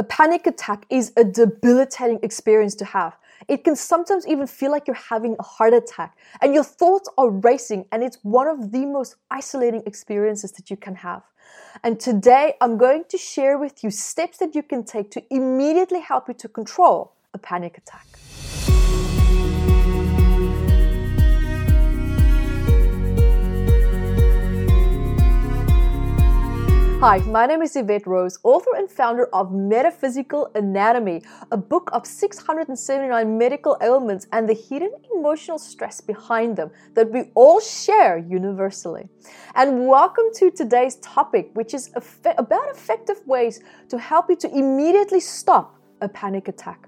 A panic attack is a debilitating experience to have. It can sometimes even feel like you're having a heart attack and your thoughts are racing, and it's one of the most isolating experiences that you can have. And today I'm going to share with you steps that you can take to immediately help you to control a panic attack. Hi, my name is Yvette Rose, author and founder of Metaphysical Anatomy, a book of 679 medical ailments and the hidden emotional stress behind them that we all share universally. And welcome to today's topic, which is about effective ways to help you to immediately stop a panic attack.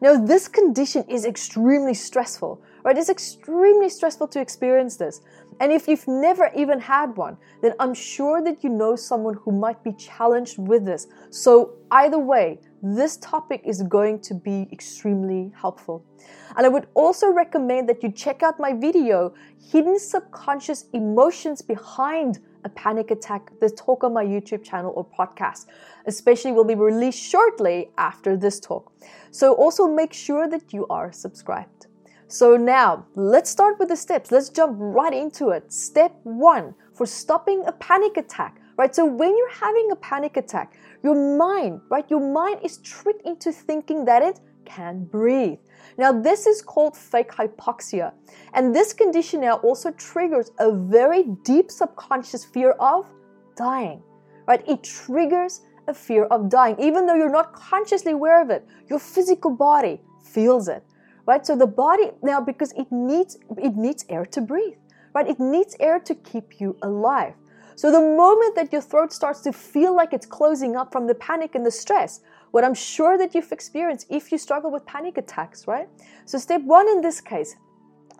Now, this condition is extremely stressful, right? It's extremely stressful to experience this. And if you've never even had one, then I'm sure that you know someone who might be challenged with this. So, either way, this topic is going to be extremely helpful. And I would also recommend that you check out my video, Hidden Subconscious Emotions Behind a Panic Attack, the talk on my YouTube channel or podcast, especially will be released shortly after this talk. So also make sure that you are subscribed. So now let's start with the steps. Let's jump right into it. Step one for stopping a panic attack, right? So when you're having a panic attack, your mind, right? Your mind is tricked into thinking that it can breathe. Now, this is called fake hypoxia. And this condition now also triggers a very deep subconscious fear of dying, right? It triggers a fear of dying, even though you're not consciously aware of it. Your physical body feels it right? So the body now, because it needs it needs air to breathe, right? It needs air to keep you alive. So the moment that your throat starts to feel like it's closing up from the panic and the stress, what I'm sure that you've experienced if you struggle with panic attacks, right? So step one in this case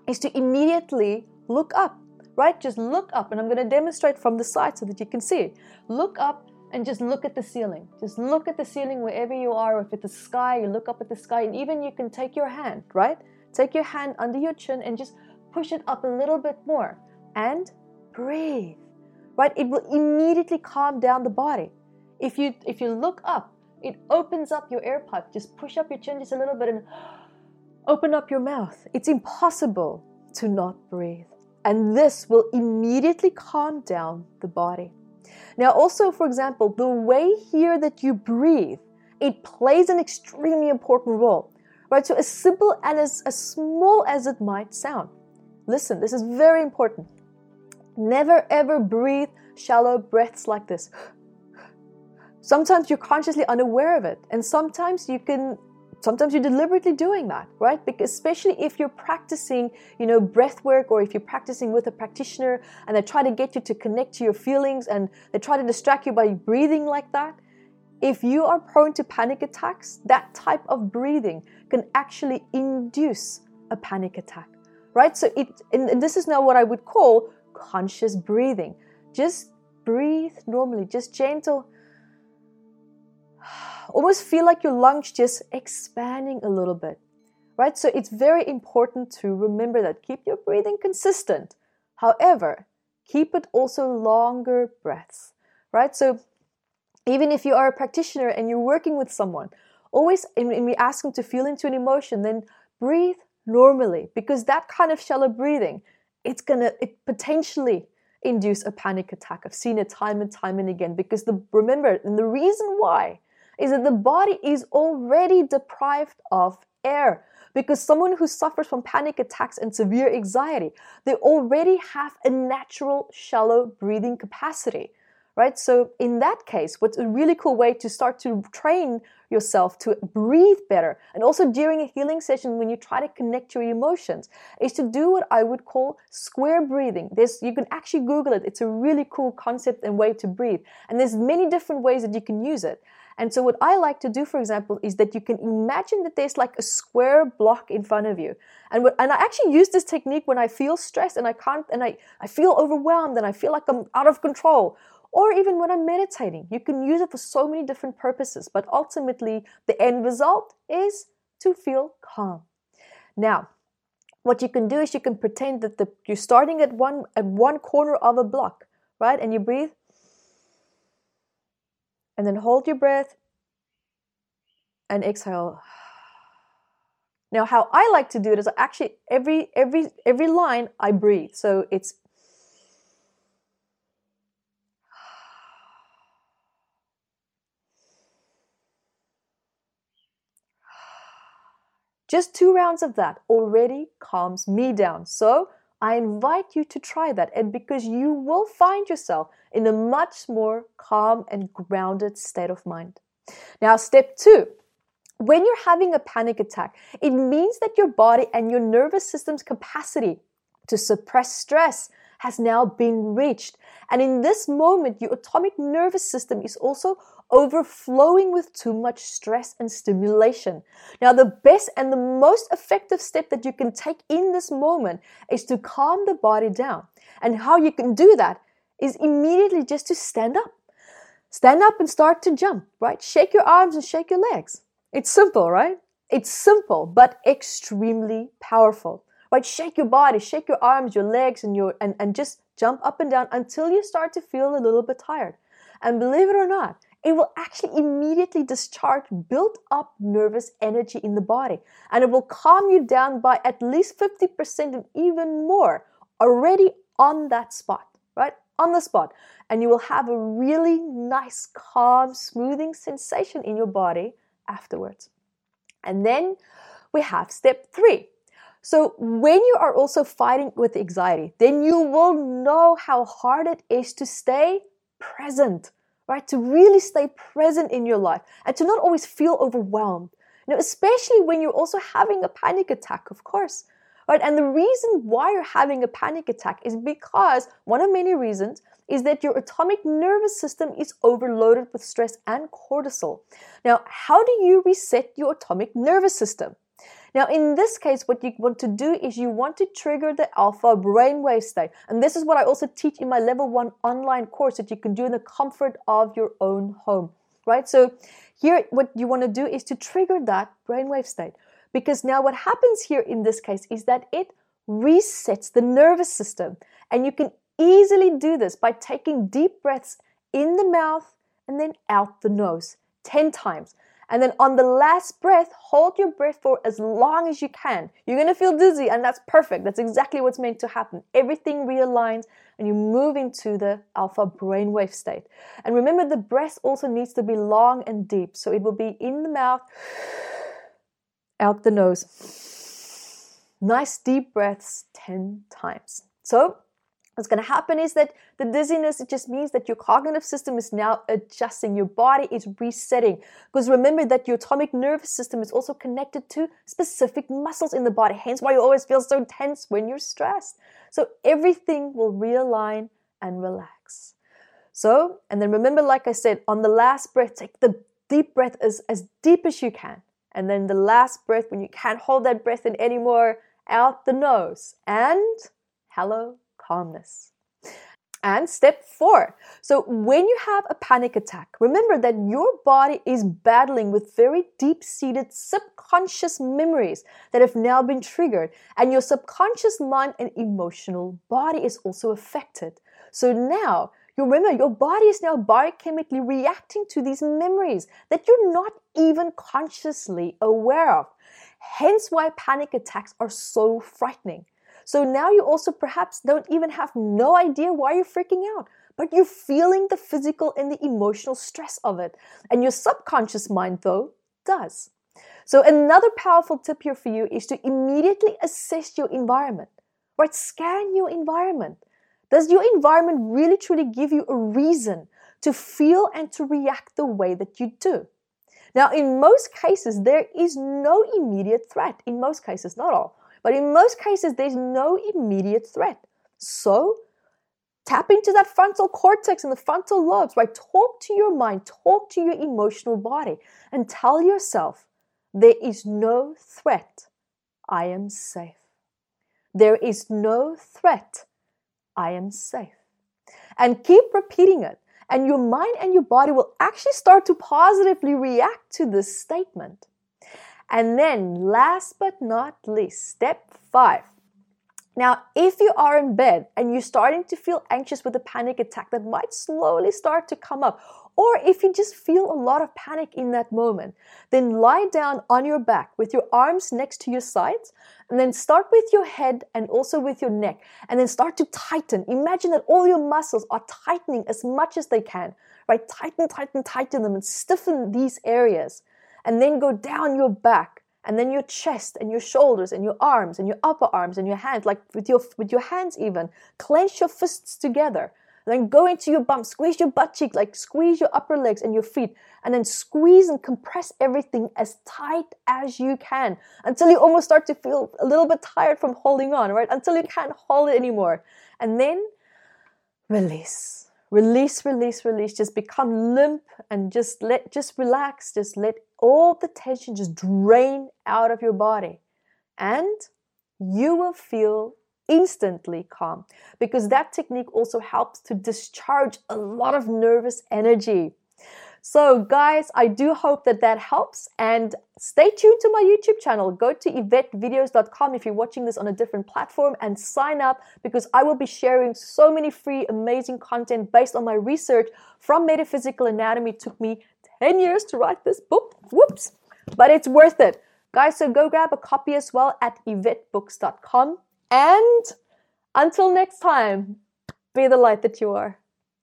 is to immediately look up, right? Just look up, and I'm going to demonstrate from the side so that you can see. Look up and just look at the ceiling. Just look at the ceiling wherever you are. If it's the sky, you look up at the sky, and even you can take your hand, right? Take your hand under your chin and just push it up a little bit more and breathe. Right? It will immediately calm down the body. If you if you look up, it opens up your air pipe. Just push up your chin just a little bit and open up your mouth. It's impossible to not breathe. And this will immediately calm down the body. Now, also, for example, the way here that you breathe, it plays an extremely important role, right? So, as simple and as, as small as it might sound. Listen, this is very important. Never ever breathe shallow breaths like this. Sometimes you're consciously unaware of it, and sometimes you can sometimes you're deliberately doing that right? Because especially if you're practicing you know breath work or if you're practicing with a practitioner and they try to get you to connect to your feelings and they try to distract you by breathing like that if you are prone to panic attacks that type of breathing can actually induce a panic attack right? So it and, this is now what i would call conscious breathing. Just breathe normally just gentle almost feel like your lungs just expanding a little bit, right? So it's very important to remember that. Keep your breathing consistent. However, keep it also longer breaths, right? So even if you are a practitioner and you're working with someone, always, and we ask them to feel into an emotion, then breathe normally because that kind of shallow breathing, it's gonna it potentially induce a panic attack. I've seen it time and time and again because the remember, and the reason why is that the body is already deprived of air. Because someone who suffers from panic attacks and severe anxiety they already have a natural shallow breathing capacity right? So in that case what's a really cool way to start to train yourself to breathe better and also during a healing session when you try to connect your emotions is to do what i would call square breathing. There's you can actually google it. It's a really cool concept and way to breathe. And there's many different ways that you can use it. And so what I like to do, for example, is that you can imagine that there's like a square block in front of you. And what, and I actually use this technique when I feel stressed and I can't and I, I feel overwhelmed and I feel like I'm out of control. Or even when I'm meditating. You can use it for so many different purposes, but ultimately the end result is to feel calm. Now, what you can do is you can pretend that the, you're starting at one at one corner of a block, right? And you breathe and then hold your breath and exhale. Now, how I like to do it is actually every every every line I breathe. So it's Just two rounds of that already calms me down. So I invite you to try that, and because you will find yourself in a much more calm and grounded state of mind. Now, step two. When you're having a panic attack, it means that your body and your nervous system's capacity to suppress stress has now been reached. And in this moment, your autonomic nervous system is also overflowing with too much stress and stimulation. Now, the best and the most effective step that you can take in this moment is to calm the body down. And how you can do that is immediately just to stand up. Stand up and start to jump, right? Shake your arms and shake your legs. It's simple, right? It's simple, but extremely powerful. Right? Shake your body, shake your arms, your legs, and your and, and just jump up and down until you start to feel a little bit tired. And believe it or not, it will actually immediately discharge built up nervous energy in the body. And it will calm you down by at least 50% and even more already on that spot, right? On the spot. And you will have a really nice, calm, smoothing sensation in your body afterwards. And then we have step three. So, when you are also fighting with anxiety, then you will know how hard it is to stay present right? To really stay present in your life and to not always feel overwhelmed. You know, especially when you're also having a panic attack, of course. Right? And the reason why you're having a panic attack is because one of many reasons is that your autonomic nervous system is overloaded with stress and cortisol. Now, how do you reset your autonomic nervous system? Now, in this case, what you want to do is you want to trigger the alpha brainwave state. And this is what I also teach in my level one online course that you can do in the comfort of your own home, right? So, here, what you want to do is to trigger that brainwave state. Because now, what happens here in this case is that it resets the nervous system. And you can easily do this by taking deep breaths in the mouth and then out the nose 10 times. And then on the last breath, hold your breath for as long as you can. You're gonna feel dizzy, and that's perfect. That's exactly what's meant to happen. Everything realigns, and you move into the alpha brainwave state. And remember, the breath also needs to be long and deep. So it will be in the mouth, out the nose. Nice deep breaths 10 times. So what's going to happen is that the dizziness it just means that your cognitive system is now adjusting your body is resetting. Because remember that your autonomic nervous system is also connected to specific muscles in the body hence why you always feel so tense when you're stressed. So everything will realign and relax. So and then remember like i said on the last breath take the deep breath as, as deep as you can. And then the last breath when you can't hold that breath in anymore out the nose. And hello calmness. And step four. So, when you have a panic attack, remember that your body is battling with very deep seated subconscious memories that have now been triggered, and your subconscious mind and emotional body is also affected. So, now you remember your body is now biochemically reacting to these memories that you're not even consciously aware of. Hence, why panic attacks are so frightening. So now you also perhaps don't even have no idea why you're freaking out, but you're feeling the physical and the emotional stress of it. And your subconscious mind, though, does. So another powerful tip here for you is to immediately assess your environment, right? Scan your environment. Does your environment really truly give you a reason to feel and to react the way that you do? Now, in most cases, there is no immediate threat. In most cases, not all. But in most cases, there's no immediate threat. So tap into that frontal cortex and the frontal lobes, right? Talk to your mind, talk to your emotional body, and tell yourself, there is no threat. I am safe. There is no threat. I am safe. And keep repeating it. And your mind and your body will actually start to positively react to this statement. And then, last but not least, step five. Now, if you are in bed and you're starting to feel anxious with a panic attack that might slowly start to come up, Or if you just feel a lot of panic in that moment, then lie down on your back with your arms next to your sides and then start with your head and also with your neck and then start to tighten. Imagine that all your muscles are tightening as much as they can, right? Tighten, tighten, tighten them and stiffen these areas. And then go down your back and then your chest and your shoulders and your arms and your upper arms and your hands, like with your with your hands even. Clench your fists together. Then go into your bum, squeeze your butt cheek, like squeeze your upper legs and your feet, and then squeeze and compress everything as tight as you can until you almost start to feel a little bit tired from holding on, right? Until you can't hold it anymore. And then release. Release, release, release. Just become limp and just let just relax. Just let all the tension just drain out of your body. And you will feel instantly calm because that technique also helps to discharge a lot of nervous energy. So, guys, I do hope that that helps. And stay tuned to my YouTube channel. Go to yvettevideos.com if you're watching this on a different platform and sign up because I will be sharing so many free, amazing content based on my research from metaphysical anatomy. It took me 10 years to write this book. Whoops. But it's worth it. Guys, so go grab a copy as well at yvettebooks.com. And until next time, be the light that you are.